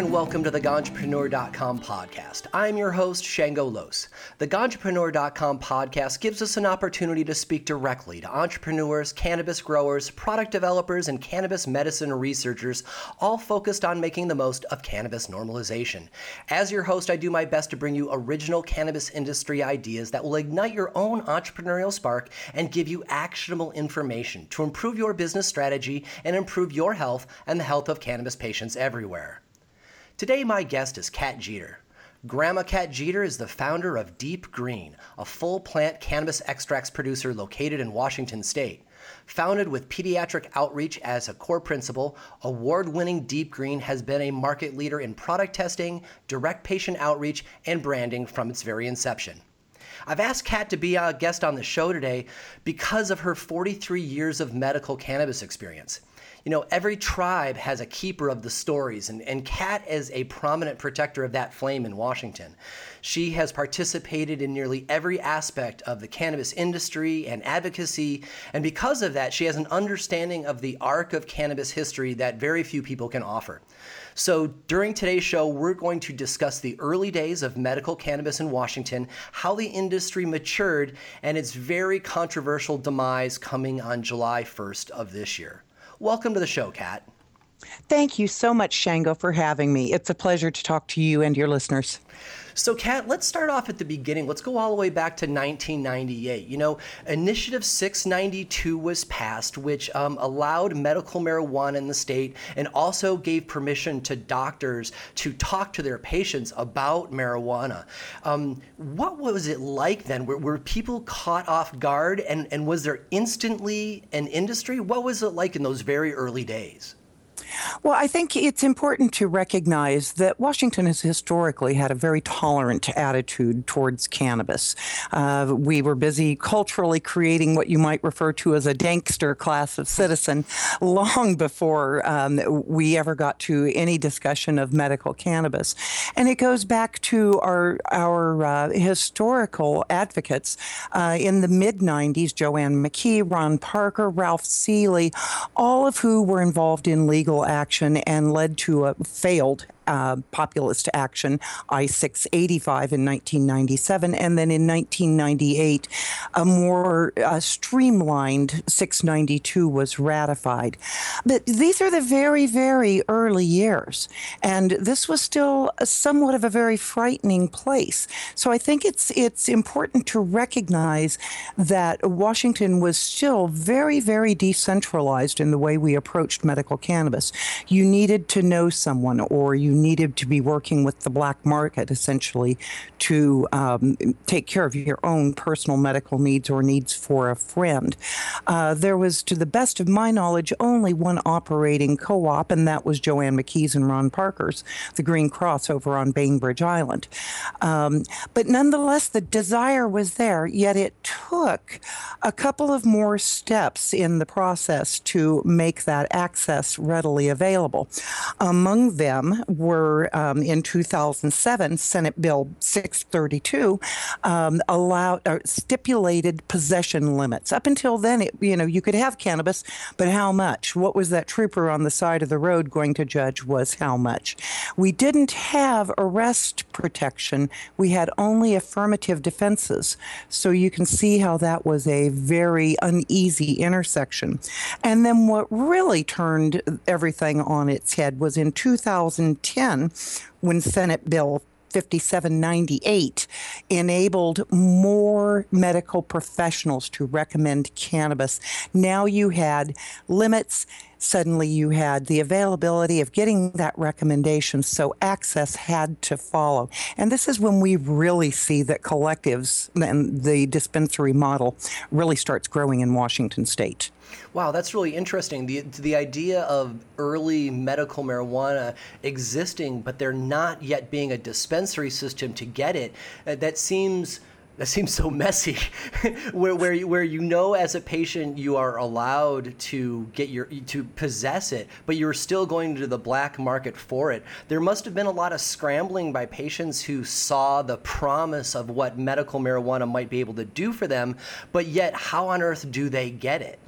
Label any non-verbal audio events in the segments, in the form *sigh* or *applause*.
and welcome to the Ganjapreneur.com podcast. I'm your host, Shango Los. The Ganjapreneur.com podcast gives us an opportunity to speak directly to entrepreneurs, cannabis growers, product developers, and cannabis medicine researchers, all focused on making the most of cannabis normalization. As your host, I do my best to bring you original cannabis industry ideas that will ignite your own entrepreneurial spark and give you actionable information to improve your business strategy and improve your health and the health of cannabis patients everywhere. Today, my guest is Cat Jeter. Grandma Cat Jeter is the founder of Deep Green, a full plant cannabis extracts producer located in Washington state. Founded with pediatric outreach as a core principle, award winning Deep Green has been a market leader in product testing, direct patient outreach, and branding from its very inception. I've asked Cat to be a guest on the show today because of her 43 years of medical cannabis experience you know, every tribe has a keeper of the stories, and, and Cat is a prominent protector of that flame in Washington. She has participated in nearly every aspect of the cannabis industry and advocacy, and because of that, she has an understanding of the arc of cannabis history that very few people can offer. So, during today's show, we're going to discuss the early days of medical cannabis in Washington, how the industry matured, and its very controversial demise coming on July 1st of this year. Welcome to the show, Cat. Thank you so much, Shango, for having me. It's a pleasure to talk to you and your listeners. So, Cat, let's start off at the beginning. Let's go all the way back to 1998. You know, Initiative 692 was passed, which um, allowed medical marijuana in the state and also gave permission to doctors to talk to their patients about marijuana. Um, what was it like then? Were, were people caught off guard and, and was there instantly an industry? What was it like in those very early days? Well, I think it's important to recognize that Washington has historically had a very tolerant attitude towards cannabis. Uh, we were busy culturally creating what you might refer to as a dankster class of citizen long before um, we ever got to any discussion of medical cannabis. And it goes back to our, our uh, historical advocates uh, in the mid 90s Joanne McKee, Ron Parker, Ralph Seeley, all of who were involved in legal action and led to a failed uh, populist action, I 685 in 1997, and then in 1998, a more uh, streamlined 692 was ratified. But these are the very, very early years, and this was still somewhat of a very frightening place. So I think it's it's important to recognize that Washington was still very, very decentralized in the way we approached medical cannabis. You needed to know someone, or you needed to be working with the black market essentially to um, take care of your own personal medical needs or needs for a friend. Uh, there was, to the best of my knowledge, only one operating co op, and that was Joanne McKee's and Ron Parker's, the Green Cross over on Bainbridge Island. Um, but nonetheless, the desire was there, yet it took a couple of more steps in the process to make that access readily available. Among them were um, in 2007, Senate Bill 632 um, allowed uh, stipulated possession limits. Up until then, it, you know, you could have cannabis, but how much? What was that trooper on the side of the road going to judge was how much. We didn't have arrest protection. We had only affirmative defenses. So you can see how that was a very uneasy intersection. And then what really turned everything on its head was in 2010 when Senate Bill 5798 enabled more medical professionals to recommend cannabis. Now you had limits suddenly you had the availability of getting that recommendation, so access had to follow. And this is when we really see that collectives and the dispensary model really starts growing in Washington state. Wow, that's really interesting. The the idea of early medical marijuana existing, but there not yet being a dispensary system to get it, uh, that seems that seems so messy. *laughs* Where, where, you, where you know as a patient you are allowed to get your to possess it but you're still going to the black market for it. There must have been a lot of scrambling by patients who saw the promise of what medical marijuana might be able to do for them but yet how on earth do they get it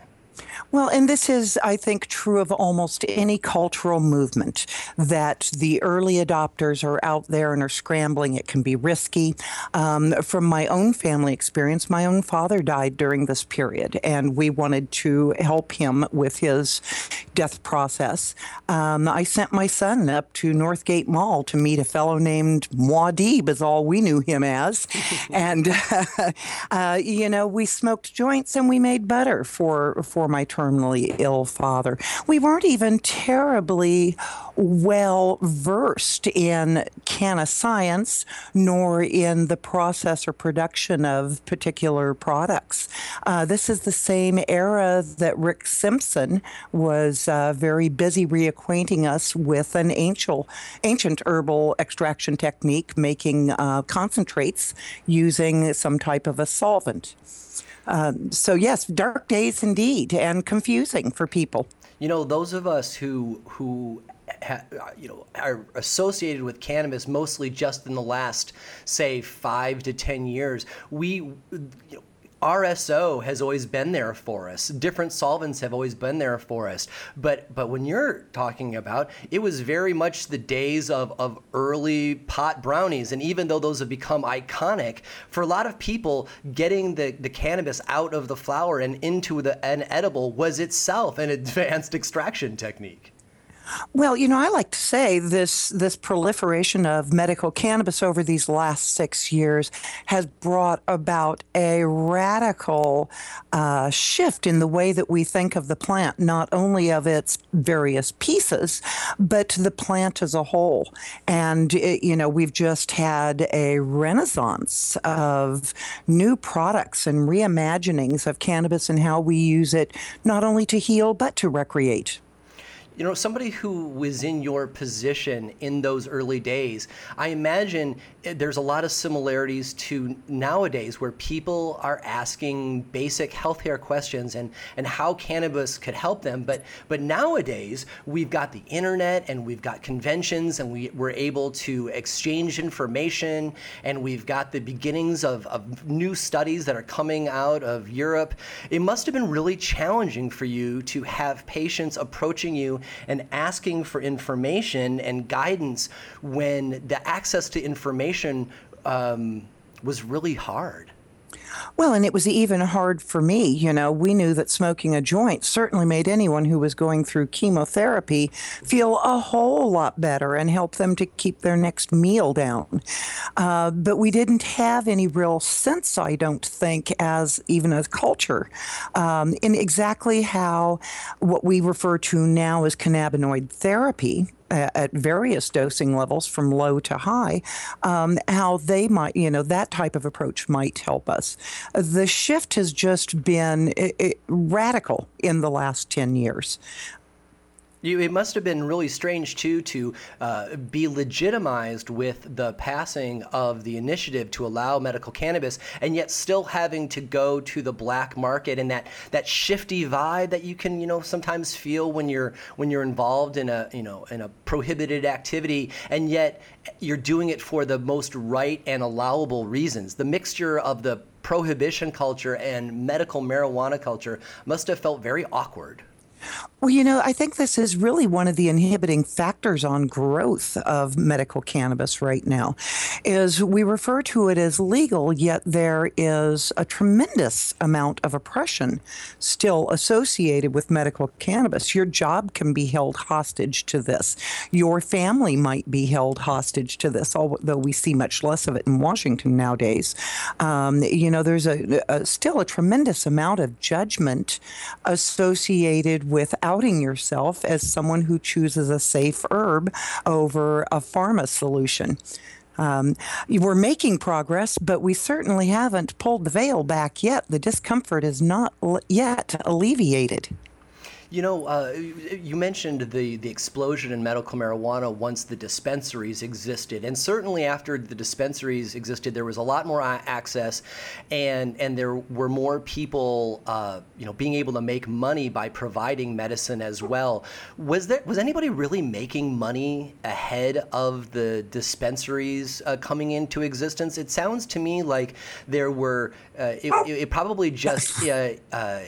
Well, and this is, I think, true of almost any cultural movement that the early adopters are out there and are scrambling. It can be risky. Um, from my own family experience, my own father died during this period, and we wanted to help him with his death process. Um, I sent my son up to Northgate Mall to meet a fellow named Muad'Dib, is all we knew him as. *laughs* and, *laughs* uh, you know, we smoked joints and we made butter for, for my terminally ill father. We weren't even terribly well versed in canna science nor in the process or production of particular products. Uh, this is the same era that Rick Simpson was uh, very busy reacquainting us with an ancient, ancient herbal extraction technique, making uh, concentrates using some type of a solvent. Um, so yes, dark days indeed, and confusing for people. You know, those of us who who ha, you know are associated with cannabis mostly just in the last say five to ten years, we you know, RSO has always been there for us. Different solvents have always been there for us. But but when you're talking about, it was very much the days of, of early pot brownies. And even though those have become iconic, for a lot of people, getting the, the cannabis out of the flower and into the an edible was itself an *laughs* advanced extraction technique. Well, you know, I like to say this this proliferation of medical cannabis over these last six years has brought about a radical uh, shift in the way that we think of the plant, not only of its various pieces, but the plant as a whole. And it, you know, we've just had a renaissance of new products and reimaginings of cannabis and how we use it, not only to heal but to recreate. You know, somebody who was in your position in those early days, I imagine eh, there's a lot of similarities to nowadays where people are asking basic healthcare questions and, and how cannabis could help them. But but nowadays we've got the internet and we've got conventions and we, we're able to exchange information and we've got the beginnings of, of new studies that are coming out of Europe. It must have been really challenging for you to have patients approaching you and asking for information and guidance when the access to information um, was really hard. Well, and it was even hard for me. You know, we knew that smoking a joint certainly made anyone who was going through chemotherapy feel a whole lot better and help them to keep their next meal down. Uh, but we didn't have any real sense, I don't think, as even as culture, um, in exactly how what we refer to now as cannabinoid therapy at various dosing levels from low to high, um, how they might, you know, that type of approach might help us. The shift has just been it, it, radical in the last 10 years. It must have been really strange too to uh, be legitimized with the passing of the initiative to allow medical cannabis, and yet still having to go to the black market and that that shifty vibe that you can you know sometimes feel when you're when you're involved in a you know in a prohibited activity, and yet you're doing it for the most right and allowable reasons. The mixture of the prohibition culture and medical marijuana culture must have felt very awkward. Well, you know, I think this is really one of the inhibiting factors on growth of medical cannabis right now is we refer to it as legal, yet there is a tremendous amount of oppression still associated with medical cannabis. Your job can be held hostage to this. Your family might be held hostage to this, although we see much less of it in Washington nowadays. Um, you know, there's a, a, still a tremendous amount of judgment associated with outing yourself as someone who chooses a safe herb over a pharma solution. Um, we're making progress, but we certainly haven't pulled the veil back yet. The discomfort is not yet alleviated. You know, uh, you mentioned the, the explosion in medical marijuana once the dispensaries existed, and certainly after the dispensaries existed, there was a lot more access, and and there were more people, uh, you know, being able to make money by providing medicine as well. Was there was anybody really making money ahead of the dispensaries uh, coming into existence? It sounds to me like there were. Uh, it, it, probably just uh, uh,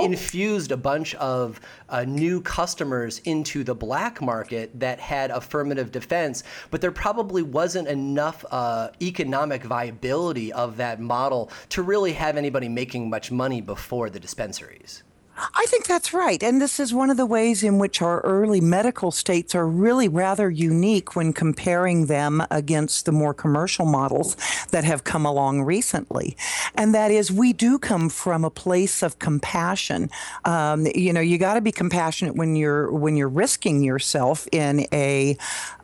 infused a bunch of uh, new customers into the black market that had affirmative defense, but there probably wasn't enough uh, economic viability of that model to really have anybody making much money before the dispensaries. I think that's right. And this is one of the ways in which our early medical states are really rather unique when comparing them against the more commercial models that have come along recently. And that is, we do come from a place of compassion. Um, you know, you got to be compassionate when you're when you're risking yourself in a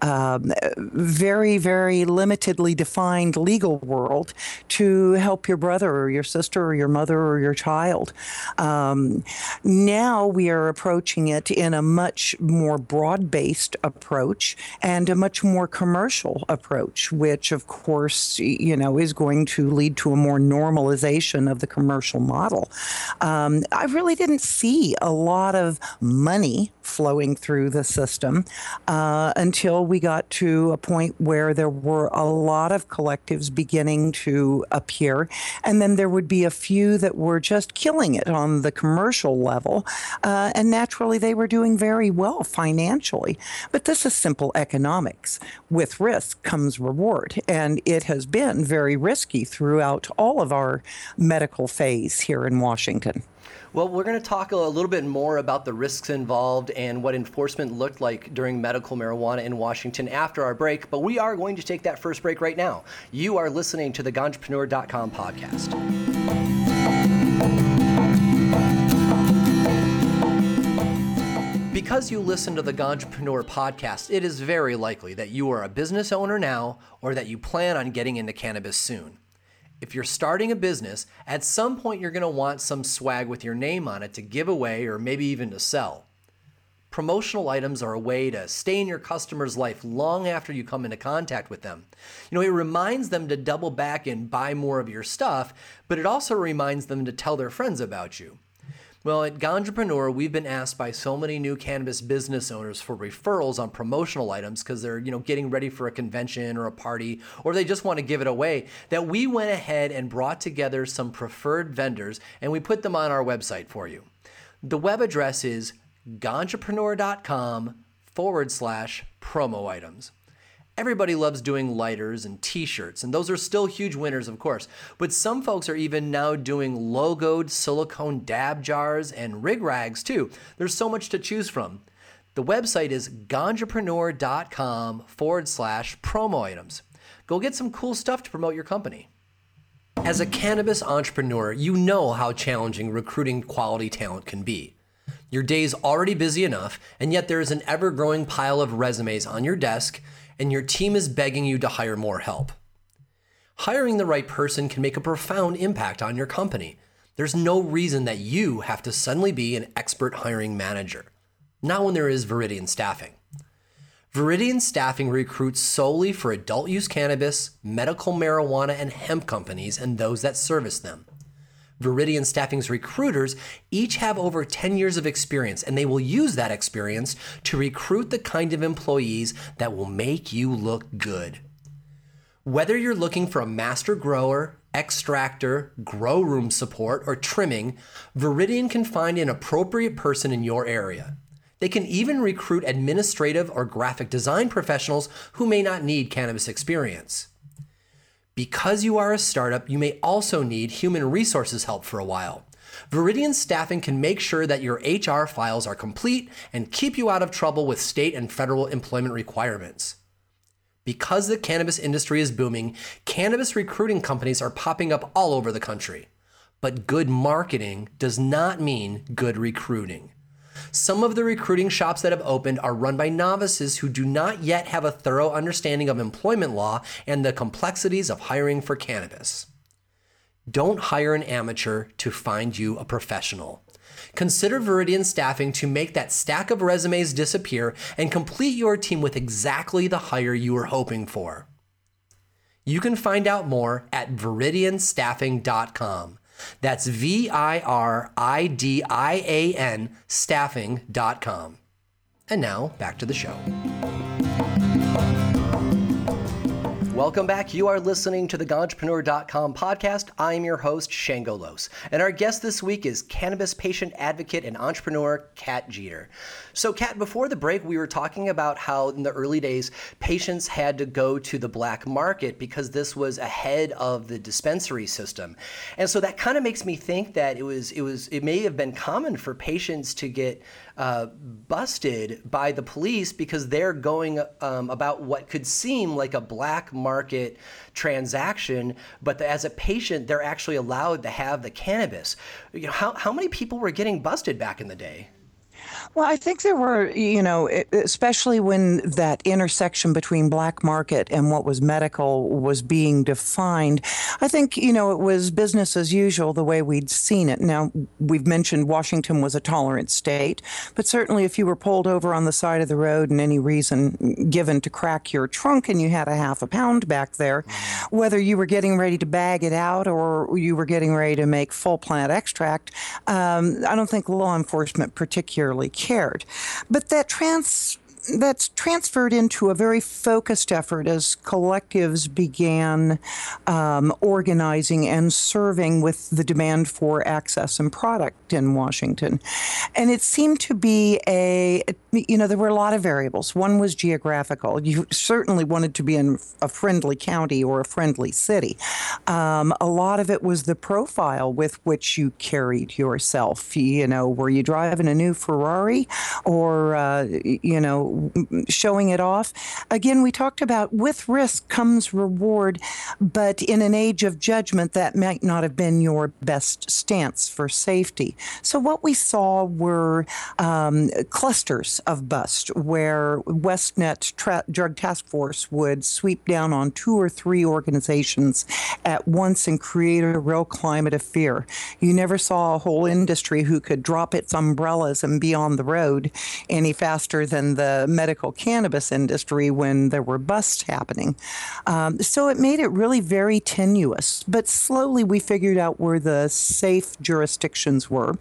um, very, very limitedly defined legal world to help your brother or your sister or your mother or your child. Um, now we are approaching it in a much more broad based approach and a much more commercial approach, which, of course, you know, is going to lead to a more normalization of the commercial model. Um, I really didn't see a lot of money flowing through the system uh, until we got to a point where there were a lot of collectives beginning to appear. And then there would be a few that were just killing it on the commercial level. Uh, and naturally, they were doing very well financially. But this is simple economics. With risk comes reward. And it has been very risky throughout all of our medical phase here in Washington. Well, we're going to talk a little bit more about the risks involved and what enforcement looked like during medical marijuana in Washington after our break, but we are going to take that first break right now. You are listening to the Ganjapreneur.com podcast. Because you listen to the Ganjapreneur podcast, it is very likely that you are a business owner now or that you plan on getting into cannabis soon if you're starting a business, at some point you're going to want some swag with your name on it to give away or maybe even to sell. Promotional items are a way to stay in your customer's life long after you come into contact with them. You know, it reminds them to double back and buy more of your stuff, but it also reminds them to tell their friends about you. Well, at Ganjapreneur, we've been asked by so many new cannabis business owners for referrals on promotional items because they're, you know, getting ready for a convention or a party, or they just want to give it away, that we went ahead and brought together some preferred vendors and we put them on our website for you. The web address is ganjapreneur.com forward slash promo items. Everybody loves doing lighters and t shirts, and those are still huge winners, of course. But some folks are even now doing logoed silicone dab jars and rig rags, too. There's so much to choose from. The website is ganjapreneur.com forward slash promo items. Go get some cool stuff to promote your company. As a cannabis entrepreneur, you know how challenging recruiting quality talent can be. Your day's already busy enough, and yet there is an ever growing pile of resumes on your desk and your team is begging you to hire more help. Hiring the right person can make a profound impact on your company. There's no reason that you have to suddenly be an expert hiring manager. Not when there is Viridian Staffing. Viridian Staffing recruits solely for adult use cannabis, medical marijuana, and hemp companies and those that service them. Viridian Staffing's recruiters each have over 10 years of experience, and they will use that experience to recruit the kind of employees that will make you look good. Whether you're looking for a master grower, extractor, grow room support, or trimming, Viridian can find an appropriate person in your area. They can even recruit administrative or graphic design professionals who may not need cannabis experience. Because you are a startup, you may also need human resources help for a while. Viridian Staffing can make sure that your HR files are complete and keep you out of trouble with state and federal employment requirements. Because the cannabis industry is booming, cannabis recruiting companies are popping up all over the country. But good marketing does not mean good recruiting. Some of the recruiting shops that have opened are run by novices who do not yet have a thorough understanding of employment law and the complexities of hiring for cannabis. Don't hire an amateur to find you a professional. Consider Viridian Staffing to make that stack of resumes disappear and complete your team with exactly the hire you were hoping for. You can find out more at viridianstaffing.com. That's V I R I D I A N staffing.com. And now back to the show. Welcome back. You are listening to the Ganjapreneur.com podcast. I'm your host, Shango Los. And our guest this week is cannabis patient advocate and entrepreneur, Cat Jeter. So, Cat, before the break, we were talking about how in the early days, patients had to go to the black market because this was ahead of the dispensary system. And so that kind of makes me think that it was, it was, it may have been common for patients to get uh, busted by the police because they're going um, about what could seem like a black market transaction, but as a patient, they're actually allowed to have the cannabis. You know, how, how many people were getting busted back in the day? Well, I think there were, you know, especially when that intersection between black market and what was medical was being defined, I think, you know, it was business as usual the way we'd seen it. Now, we've mentioned Washington was a tolerant state, but certainly if you were pulled over on the side of the road and any reason given to crack your trunk and you had a half a pound back there, whether you were getting ready to bag it out or you were getting ready to make full plant extract, um, I don't think law enforcement particularly cared. But that trans that's transferred into a very focused effort as collectives began um, organizing and serving with the demand for access and product in Washington. And it seemed to be a, you know, there were a lot of variables. One was geographical. You certainly wanted to be in a friendly county or a friendly city. Um, a lot of it was the profile with which you carried yourself. You know, were you driving a new Ferrari or, uh, you know, showing it off. Again, we talked about with risk comes reward, but in an age of judgment, that might not have been your best stance for safety. So, what we saw were um, clusters of bust where WestNet tra- Drug Task Force would sweep down on two or three organizations at once and create a real climate of fear. You never saw a whole industry who could drop its umbrellas and be on the road any faster than the medical cannabis industry when there were busts happening. Um, so it made it really very tenuous. But slowly we figured out where the safe jurisdictions were.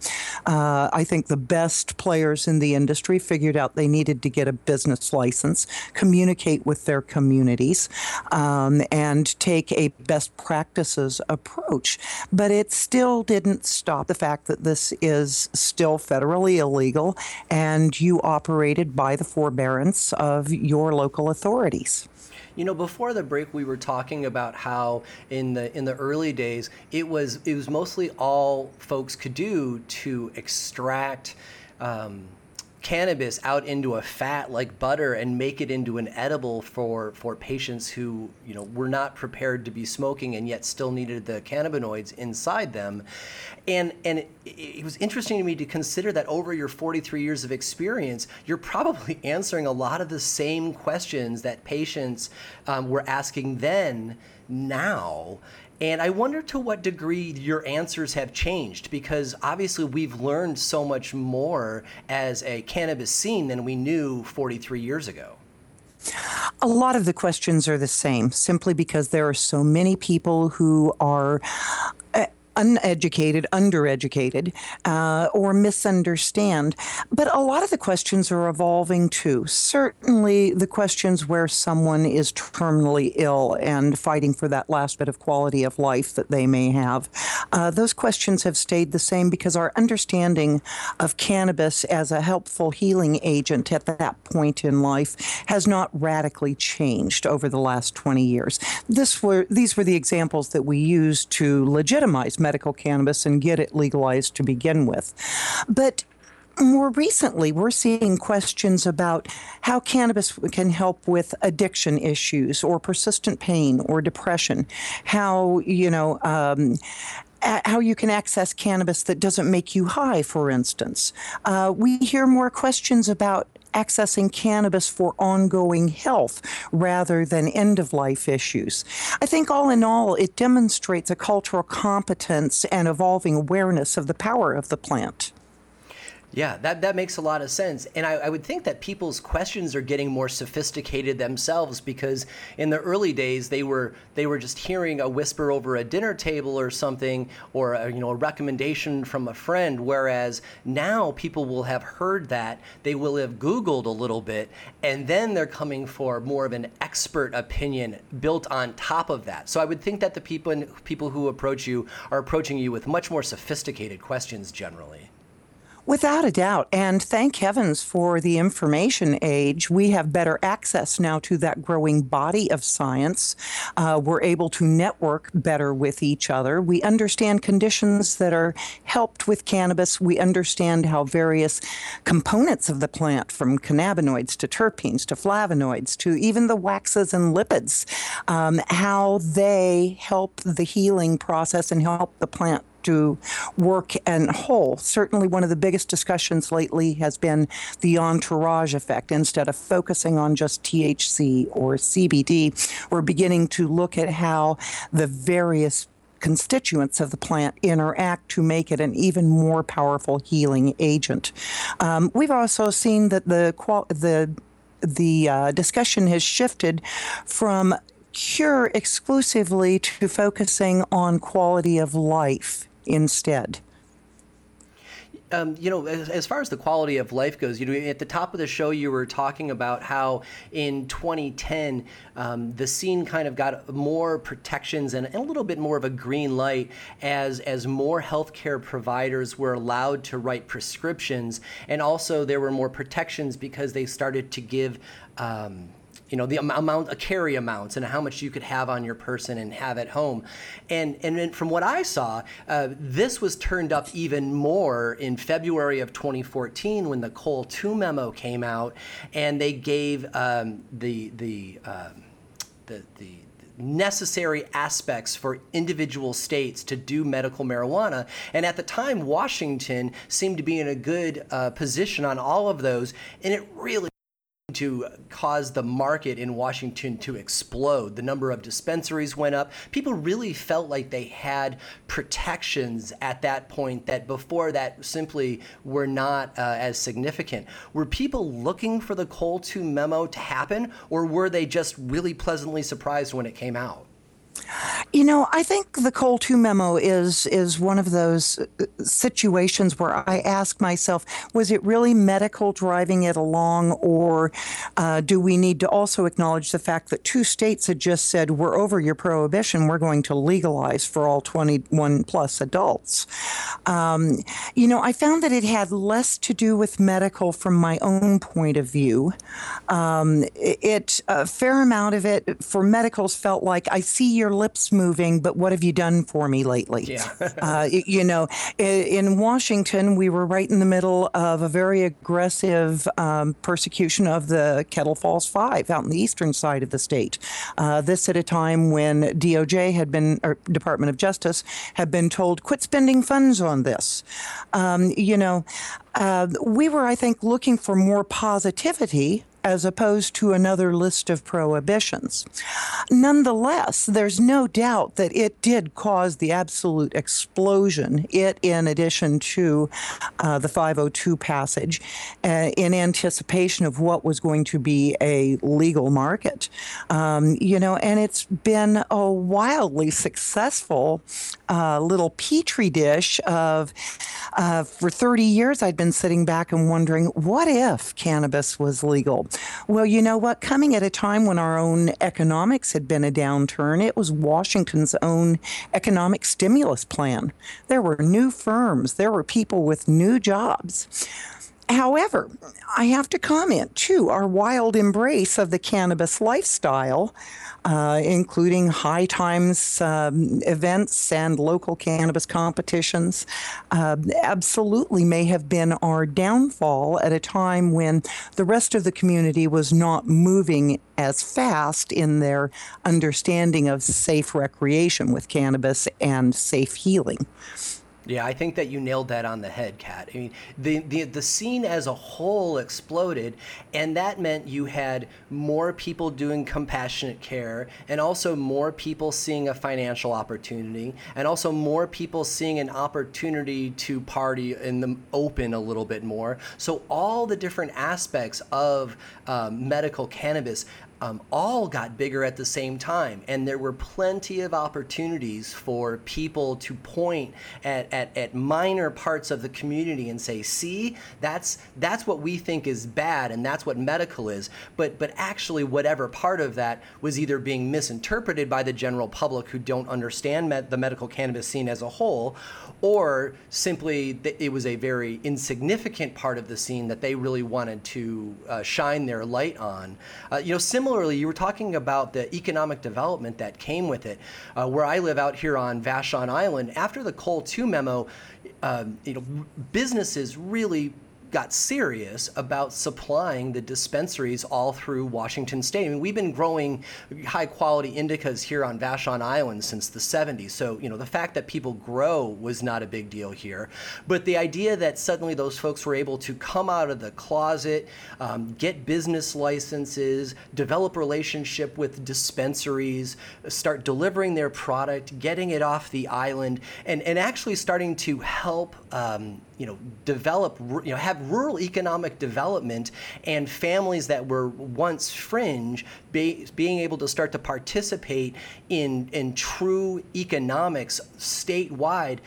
Uh, I think the best players in the industry figured out they needed to get a business license, communicate with their communities, um, and take a best practices approach. But it still didn't stop the fact that this is still federally illegal and you operated by the forbearance of your local authorities. You know, before the break, we were talking about how in the in the early days, it was it was mostly all folks could do to extract. Um, cannabis out into a fat like butter and make it into an edible for for patients who you know were not prepared to be smoking and yet still needed the cannabinoids inside them. And and it, it was interesting to me to consider that over your 43 years of experience you're probably *laughs* answering a lot of the same questions that patients um, were asking then now and I wonder to what degree your answers have changed because obviously we've learned so much more as a cannabis scene than we knew 43 years ago. A lot of the questions are the same simply because there are so many people who are uneducated, undereducated, uh, or misunderstand. But a lot of the questions are evolving too. Certainly, the questions where someone is terminally ill and fighting for that last bit of quality of life that they may have, uh, those questions have stayed the same because our understanding of cannabis as a helpful healing agent at that point in life has not radically changed over the last 20 years. This were, these were the examples that we used to legitimize medical cannabis and get it legalized to begin with. But more recently, we're seeing questions about how cannabis can help with addiction issues or persistent pain or depression. How, you know, um, how you can access cannabis that doesn't make you high, for instance. Uh, we hear more questions about accessing cannabis for ongoing health rather than end of life issues. I think all in all, it demonstrates a cultural competence and evolving awareness of the power of the plant. Yeah, that, that makes a lot of sense. And I, I, would think that people's questions are getting more sophisticated themselves because in the early days they were they were just hearing a whisper over a dinner table or something or a, you know a recommendation from a friend whereas now people will have heard that they will have googled a little bit and then they're coming for more of an expert opinion built on top of that. So I would think that the people people who approach you are approaching you with much more sophisticated questions generally. Without a doubt. And thank heavens for the information age. We have better access now to that growing body of science. Uh, we're able to network better with each other. We understand conditions that are helped with cannabis. We understand how various components of the plant, from cannabinoids to terpenes to flavonoids to even the waxes and lipids, um, how they help the healing process and help the plant to work and whole. Certainly, one of the biggest discussions lately has been the entourage effect. Instead of focusing on just THC or CBD, we're beginning to look at how the various constituents of the plant interact to make it an even more powerful healing agent. Um, we've also seen that the the the uh, discussion has shifted from cure exclusively to focusing on quality of life instead? Um, you know, as, as, far as the quality of life goes, you know, at the top of the show, you were talking about how in 2010 um, the scene kind of got more protections and, and, a little bit more of a green light as as more healthcare providers were allowed to write prescriptions, and also there were more protections because they started to give. Um, you know the amount, a carry amounts, and how much you could have on your person and have at home, and and from what I saw, uh, this was turned up even more in February of 2014 when the Cole Two memo came out, and they gave um, the the, um, the the necessary aspects for individual states to do medical marijuana. And at the time, Washington seemed to be in a good uh, position on all of those, and it really to cause the market in Washington to explode. The number of dispensaries went up. People really felt like they had protections at that point that before that simply were not uh, as significant. Were people looking for the Cole 2 memo to happen, or were they just really pleasantly surprised when it came out? You know, I think the Cole 2 memo is is one of those uh, situations where I ask myself, was it really medical driving it along, or uh, do we need to also acknowledge the fact that two states had just said, we're over your prohibition, we're going to legalize for all 21 plus adults? Um, you know, I found that it had less to do with medical from my own point of view. Um, it, a fair amount of it for medicals felt like, I see your lips moving, but what have you done for me lately? Yeah. *laughs* uh, you know, in Washington, we were right in the middle of a very aggressive um, persecution of the Kettle Falls Five out in the eastern side of the state. Uh, this at a time when DOJ had been, or Department of Justice, had been told, quit spending funds on this. Um, you know, uh, we were, I think, looking for more positivity as opposed to another list of prohibitions. Nonetheless, there's no doubt that it did cause the absolute explosion, it in addition to uh, the 502 passage, uh, in anticipation of what was going to be a legal market. Um, you know, and it's been a wildly successful uh, little petri dish of, uh, for 30 years, I'd been sitting back and wondering, what if cannabis was legal? Well, you know what? Coming at a time when our own economics had been a downturn, it was Washington's own economic stimulus plan. There were new firms, there were people with new jobs. However, I have to comment too our wild embrace of the cannabis lifestyle uh, including high times um, events and local cannabis competitions, uh, absolutely may have been our downfall at a time when the rest of the community was not moving as fast in their understanding of safe recreation with cannabis and safe healing. Yeah, I think that you nailed that on the head, Cat. I mean, the, the the scene as a whole exploded, and that meant you had more people doing compassionate care, and also more people seeing a financial opportunity, and also more people seeing an opportunity to party in the open a little bit more. So all the different aspects of um, medical cannabis um, all got bigger at the same time. And there were plenty of opportunities for people to point at, at, at, minor parts of the community and say, see, that's, that's what we think is bad and that's what medical is. But, but actually, whatever part of that was either being misinterpreted by the general public who don't understand med- the medical cannabis scene as a whole, or simply it was a very insignificant part of the scene that they really wanted to uh, shine their light on. Uh, you know, similarly, you were talking about the economic development that came with it. Uh, where I live out here on Vashon Island, after the Cole 2 memo, um, you know, businesses really got serious about supplying the dispensaries all through Washington State. I mean, we've been growing high quality indicas here on Vashon Island since the 70s. So, you know, the fact that people grow was not a big deal here. But the idea that suddenly those folks were able to come out of the closet, um, get business licenses, develop relationship with dispensaries, start delivering their product, getting it off the island, and, and actually starting to help um, you know, develop, you know, have rural economic development and families that were once fringe be, being able to start to participate in, in true economics statewide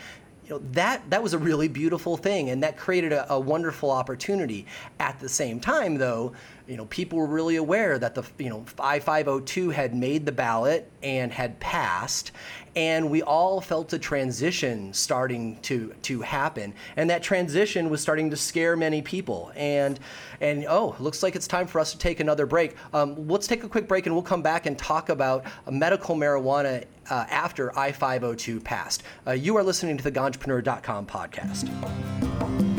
you know, that that was a really beautiful thing, and that created a, a, wonderful opportunity. At the same time, though, you know, people were really aware that the you know I-502 had made the ballot and had passed, and we all felt a transition starting to to happen, and that transition was starting to scare many people. And and oh, looks like it's time for us to take another break. Um, let's take a quick break, and we'll come back and talk about medical marijuana uh, after I-502 passed. Uh, you are listening to the Ganjapreneur.com podcast.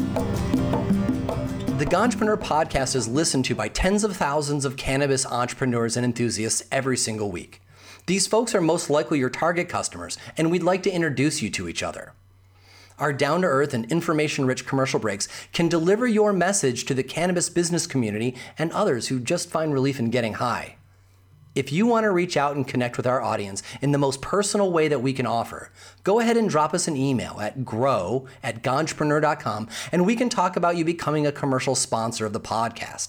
The Ganjapreneur podcast is listened to by tens of thousands of cannabis entrepreneurs and enthusiasts every single week. These folks are most likely your target customers, and we'd like to introduce you to each other. Our down to earth and information rich commercial breaks can deliver your message to the cannabis business community and others who just find relief in getting high. If you want to reach out and connect with our audience in the most personal way that we can offer, go ahead and drop us an email at grow at ganjapreneur.com and we can talk about you becoming a commercial sponsor of the podcast.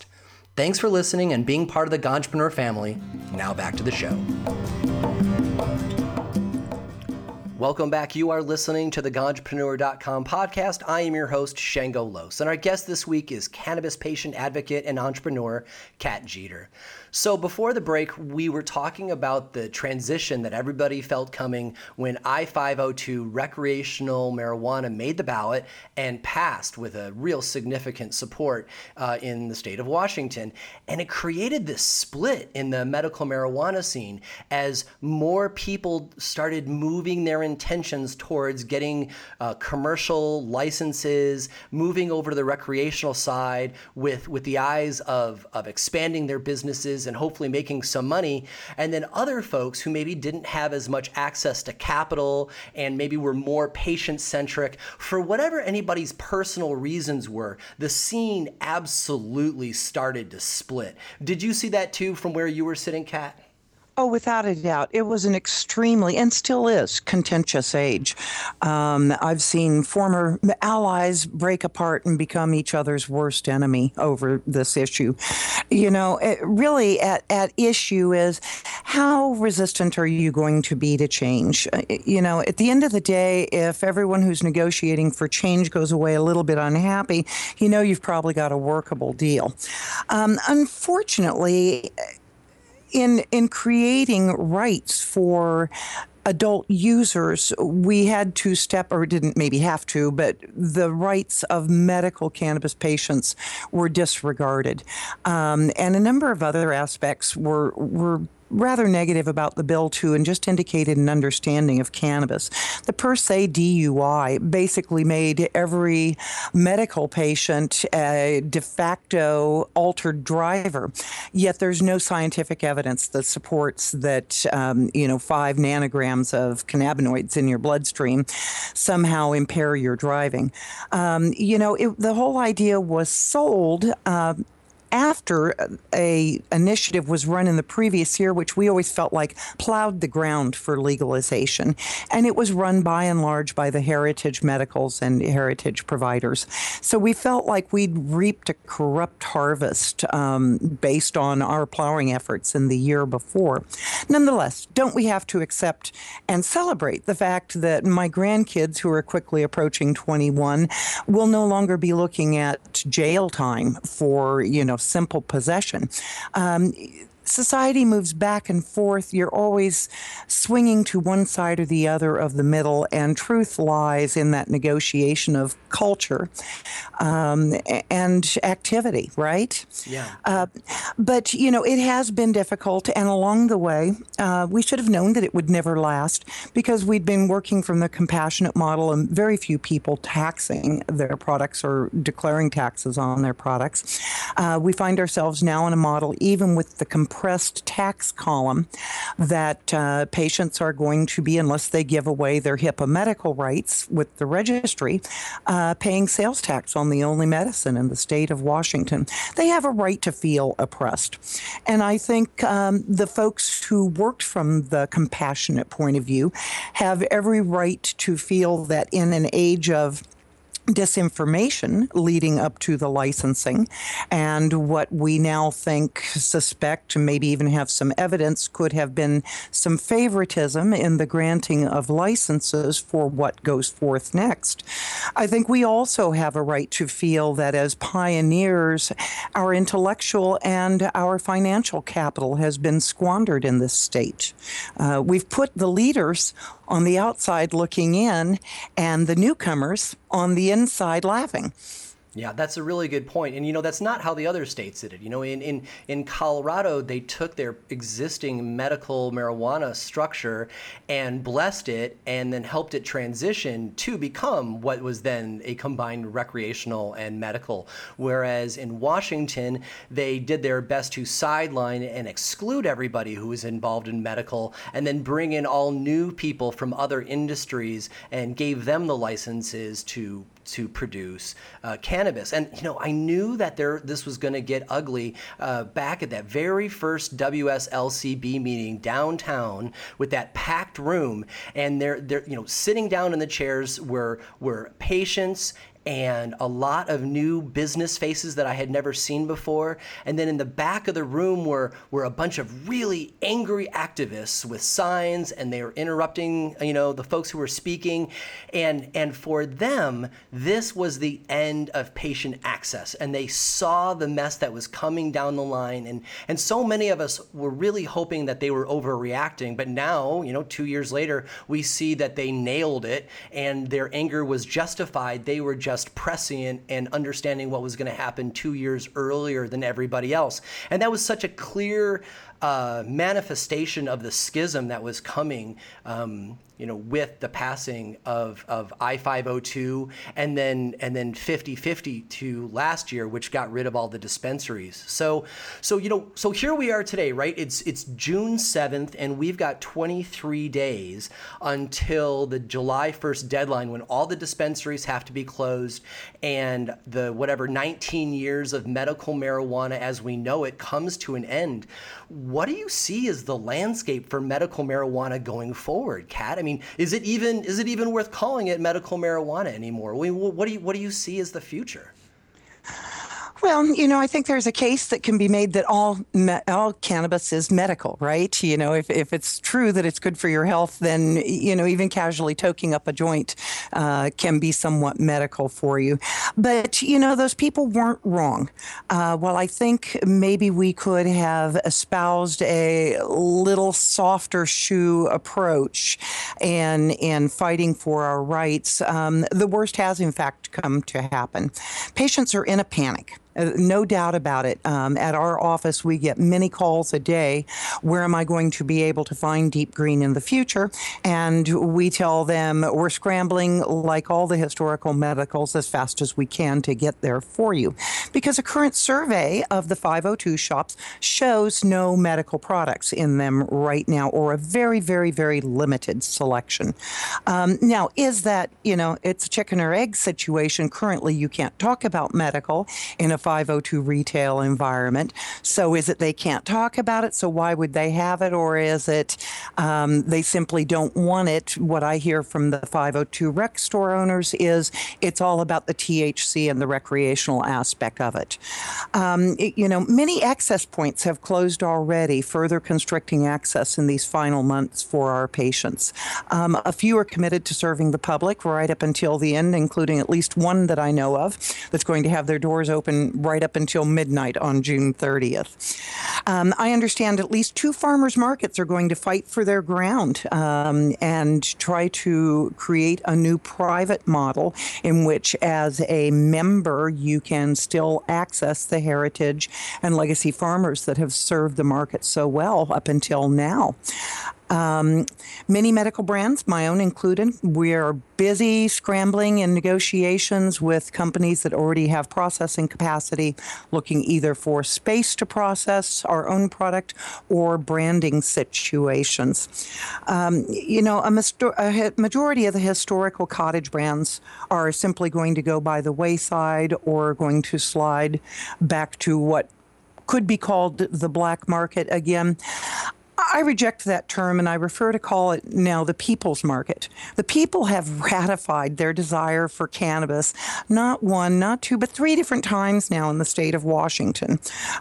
Thanks for listening and being part of the Ganjapreneur family. Now back to the show. Welcome back. You are listening to the Ganjapreneur.com podcast. I am your host, Shango Los, and our guest this week is cannabis patient advocate and entrepreneur, Cat Jeter. So before the break, we were talking about the transition that everybody felt coming when I 502 recreational marijuana made the ballot and passed with a real significant support uh, in the state of Washington. And it created this split in the medical marijuana scene as more people started moving their intentions towards getting uh, commercial licenses, moving over to the recreational side with, with the eyes of, of expanding their businesses and hopefully making some money. And then other folks who maybe didn't have as much access to capital and maybe were more patient centric for whatever anybody's personal reasons were, the scene absolutely started to split. Did you see that too from where you were sitting, Cat? Oh, without a doubt. It was an extremely, and still is, contentious age. Um, I've seen former allies break apart and become each other's worst enemy over this issue. You know, really at, at issue is how resistant are you going to be to change? Uh, you know, at the end of the day, if everyone who's negotiating for change goes away a little bit unhappy, you know you've probably got a workable deal. Um, unfortunately, in in creating rights for adult users, we had to step, or didn't maybe have to, but the rights of medical cannabis patients were disregarded, um, and a number of other aspects were were rather negative about the bill too, and just indicated an understanding of cannabis. The per se DUI basically made every medical patient a de facto altered driver. Yet there's no scientific evidence that supports that um, you know five nanograms of cannabinoids in your bloodstream somehow impair your driving. Um, you know, it, the whole idea was sold. Uh, after a initiative was run in the previous year, which we always felt like plowed the ground for legalization, and it was run by and large by the heritage medicals and heritage providers. So we felt like we'd reaped a corrupt harvest um, based on our plowing efforts in the year before. Nonetheless, don't we have to accept and celebrate the fact that my grandkids, who are quickly approaching 21, will no longer be looking at jail time for you know simple possession. Um, society moves back and forth. You're always swinging to one side or the other of the middle, and truth lies in that negotiation of culture um, and activity, right? Yeah. Uh, but, you know, it has been difficult, and along the way, uh, we should have known that it would never last because we'd been working from the compassionate model and very few people taxing their products or declaring taxes on their products. Uh, we find ourselves now in a model, even with the compressed tax column, that uh, patients are going to be, unless they give away their HIPAA medical rights with the registry, uh, paying sales tax on the only medicine in the state of Washington. They have a right to feel oppressed. And I think um, the folks who worked from the compassionate point of view have every right to feel that in an age of disinformation leading up to the licensing. And what we now think suspect maybe even have some evidence could have been some favoritism in the granting of licenses for what goes forth next. I think we also have a right to feel that as pioneers our intellectual and our financial capital has been squandered in this state. Uh, we've put the leaders on the outside looking in and the newcomers on the inside laughing. Yeah, that's a really good point. And you know, that's not how the other states did it. You know, in, in, in Colorado, they took their existing medical marijuana structure and blessed it and then helped it transition to become what was then a combined recreational and medical. Whereas in Washington, they did their best to sideline and exclude everybody who was involved in medical and then bring in all new people from other industries and gave them the licenses to to produce uh, cannabis. And you know, I knew that there this was going to get ugly uh, back at that very first WSLCB meeting downtown with that packed room, and they're they're you know sitting down in the chairs were were patients and a lot of new business faces that I had never seen before. And then in the back of the room were, were a bunch of really angry activists with signs and they were interrupting, you know, the folks who were speaking. And, and for them, this was the end of patient access. And they saw the mess that was coming down the line. And, and so many of us were really hoping that they were overreacting. But now, you know, two years later, we see that they nailed it and their anger was justified. They were just just prescient and understanding what was going to happen two years earlier than everybody else. And that was such a clear uh, manifestation of the schism that was coming um, you know, with the passing of, of I-502 and then and then 5052 last year, which got rid of all the dispensaries. So so you know so here we are today, right? It's it's June 7th, and we've got 23 days until the July 1st deadline when all the dispensaries have to be closed and the whatever 19 years of medical marijuana as we know it comes to an end. What do you see as the landscape for medical marijuana going forward, Cat? I mean, is it even is it even worth calling it medical marijuana anymore? What do you what do you see as the future? Well, you know, I think there's a case that can be made that all me- all cannabis is medical, right? You know, if, if it's true that it's good for your health, then you know even casually toking up a joint uh, can be somewhat medical for you. But you know, those people weren't wrong. Uh, well, I think maybe we could have espoused a little softer shoe approach in in fighting for our rights. Um, the worst has in fact come to happen. Patients are in a panic Uh, no doubt about it. Um, at our office, we get many calls a day. Where am I going to be able to find deep green in the future? And we tell them we're scrambling like all the historical medicals as fast as we can to get there for you. Because a current survey of the 502 shops shows no medical products in them right now, or a very, very, very limited selection. Um, now, is that, you know, it's a chicken or egg situation? Currently, you can't talk about medical in a 502 retail environment. So is it they can't talk about it? So why would they have it? Or is it um, they simply don't want it? What I hear from the 502 rec store owners is it's all about the THC and the recreational aspect of it. Um, it you know, many access points have closed already, further constricting access in these final months for our patients. Um, a few are committed to serving the public right up until the end, including at least one that I know of that's going to have their doors open right up until midnight on June 30th. Um, I understand at least two farmers markets are going to fight for their ground um, and try to create a new private model in which, as a member, you can still access the heritage and legacy farmers that have served the market so well up until now. Um, many medical brands, my own included, we are busy scrambling in negotiations with companies that already have processing capacity, looking either for space to process our own product or branding situations. Um, you know, a, a majority of the historical cottage brands are simply going to go by the wayside or going to slide back to what could be called the black market again. I reject that term and I refer to call it now the people's market. The people have *laughs* ratified their desire for cannabis, not one, not two, but three different times now in the state of Washington.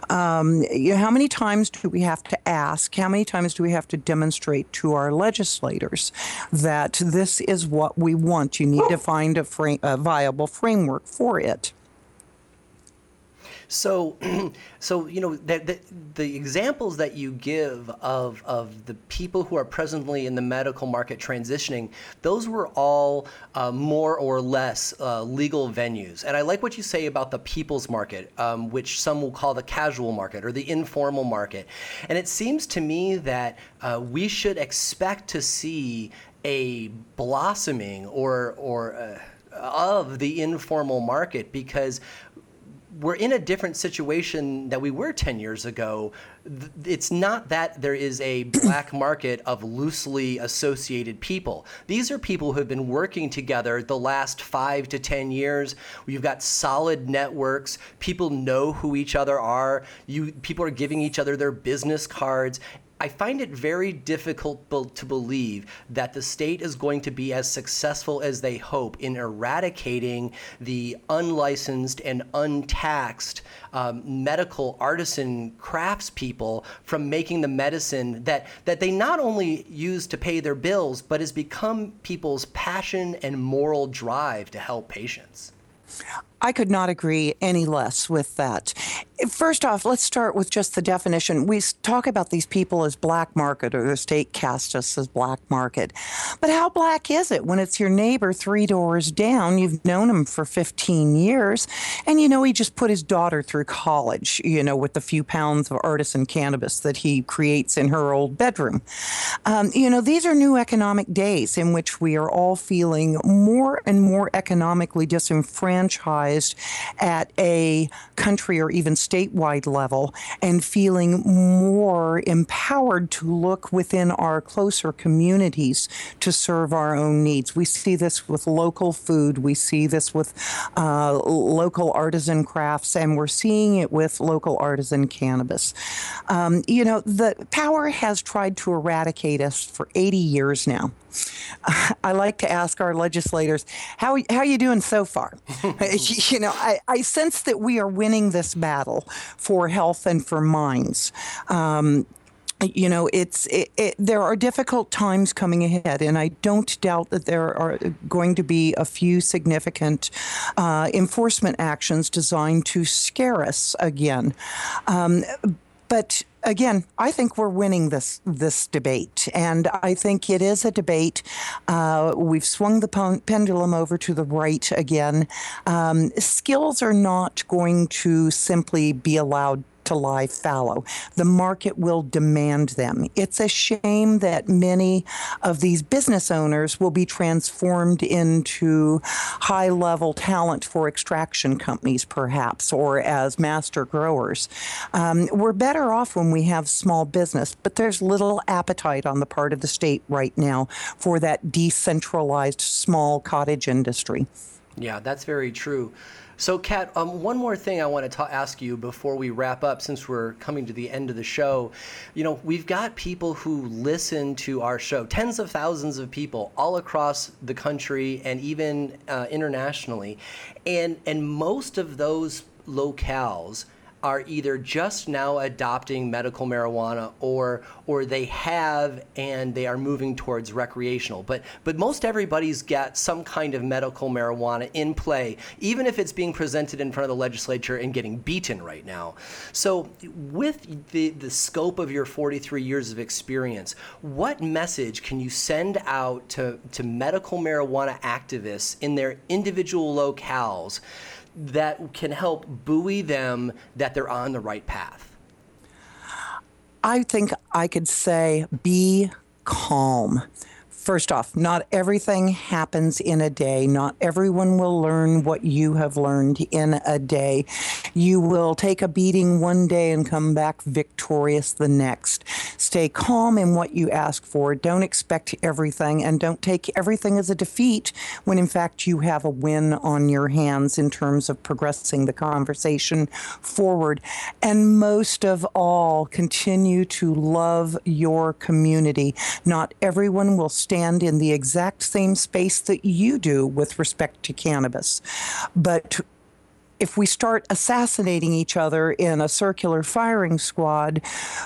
Um, you know, how many times do we have to ask? How many times do we have to demonstrate to our legislators that this is what we want? You need to find a, a viable framework for it. So, *clears throat* so you know the, the, the examples that you give of of the people who are presently in the medical market transitioning, those were all uh, more or less uh, legal venues. And I like what you say about the people's market, um, which some will call the casual market or the informal market. And it seems to me that uh, we should expect to see a blossoming or or uh, of the informal market because we're in a different situation that we were 10 years ago. It's not that there is a *coughs* black market of loosely associated people. These are people who have been working together the last five to 10 years. We've got solid networks. People know who each other are. You, people are giving each other their business cards. I find it very difficult to believe that the state is going to be as successful as they hope in eradicating the unlicensed and untaxed um, medical artisan craftspeople from making the medicine that, that they not only use to pay their bills, but has become people's passion and moral drive to help patients. I could not agree any less with that. First off, let's start with just the definition. We talk about these people as black market or the state cast us as black market. But how black is it when it's your neighbor three doors down? You've known him for 15 years and you know he just put his daughter through college, you know, with the few pounds of artisan cannabis that he creates in her old bedroom. Um, you know, these are new economic days in which we are all feeling more and more economically disenfranchised at a country or even statewide level and feeling more empowered to look within our closer communities to serve our own needs. We see this with local food, we see this with uh, local artisan crafts, and we're seeing it with local artisan cannabis. Um, you know, the power has tried to eradicate us for 80 years now. *laughs* I like to ask our legislators, how how you doing so far? *laughs* you know, I, I sense that we are winning this battle for health and for minds. Um, you know it's it, it, there are difficult times coming ahead and i don't doubt that there are going to be a few significant uh, enforcement actions designed to scare us again um, but again, I think we're winning this this debate, and I think it is a debate. Uh, we've swung the pendulum over to the right again. Um, skills are not going to simply be allowed to lie fallow. The market will demand them. It's a shame that many of these business owners will be transformed into high level talent for extraction companies, perhaps, or as master growers. Um, we're better off when we have small business, but there's little appetite on the part of the state right now for that decentralized small cottage industry. Yeah, that's very true. So, Cat, um, one more thing I want to ta- ask you before we wrap up, since we're coming to the end of the show. You know, we've got people who listen to our show, tens of thousands of people all across the country and even uh, internationally, and and most of those locales are either just now adopting medical marijuana or or they have and they are moving towards recreational. But but most everybody's got some kind of medical marijuana in play, even if it's being presented in front of the legislature and getting beaten right now. So with the, the scope of your 43 years of experience, what message can you send out to, to medical marijuana activists in their individual locales? That can help buoy them that they're on the right path? I think I could say be calm. First off, not everything happens in a day. Not everyone will learn what you have learned in a day. You will take a beating one day and come back victorious the next. Stay calm in what you ask for. Don't expect everything and don't take everything as a defeat when in fact you have a win on your hands in terms of progressing the conversation forward. And most of all, continue to love your community. Not everyone will stay stand in the exact same space that you do with respect to cannabis. But if we start assassinating each other in a circular firing squad,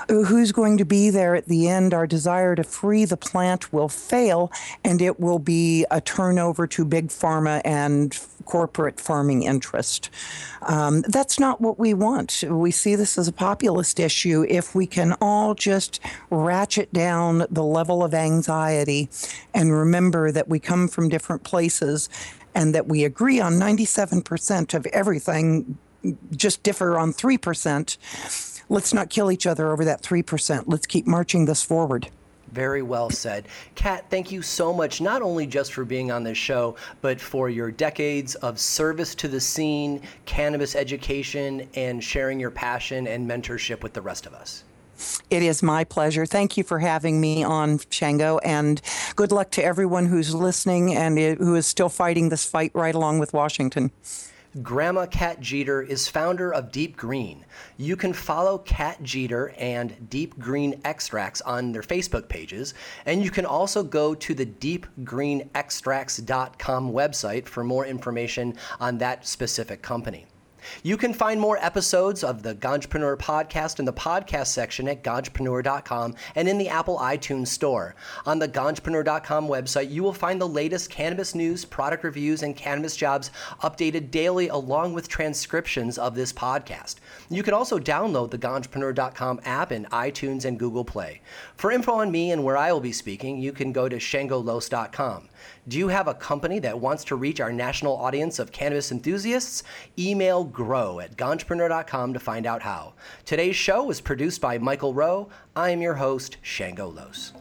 who's going to be there at the end? Our desire to free the plant will fail, and it will be a turnover to big pharma and corporate farming interest. Um, that's not what we want. We see this as a populist issue. If we can all just ratchet down the level of anxiety and remember that we come from different places and that we agree on 97% of everything, just differ on 3%. Let's not kill each other over that 3%. Let's keep marching this forward. Very well said. Cat, thank you so much, not only just for being on this show, but for your decades of service to the scene, cannabis education, and sharing your passion and mentorship with the rest of us. It is my pleasure. Thank you for having me on Shango, and good luck to everyone who's listening and who is still fighting this fight right along with Washington. Grandma Cat Jeter is founder of Deep Green. You can follow Cat Jeter and Deep Green Extracts on their Facebook pages, and you can also go to the deepgreenextracts.com website for more information on that specific company. You can find more episodes of the Ganjapreneur podcast in the podcast section at ganjapreneur.com and in the Apple iTunes store. On the ganjapreneur.com website, you will find the latest cannabis news, product reviews, and cannabis jobs updated daily along with transcriptions of this podcast. You can also download the ganjapreneur.com app in iTunes and Google Play. For info on me and where I will be speaking, you can go to shangolos.com. Do you have a company that wants to reach our national audience of cannabis enthusiasts? Email grow at ganjapreneur.com to find out how. Today's show was produced by Michael Rowe. I am your host, Shango Los.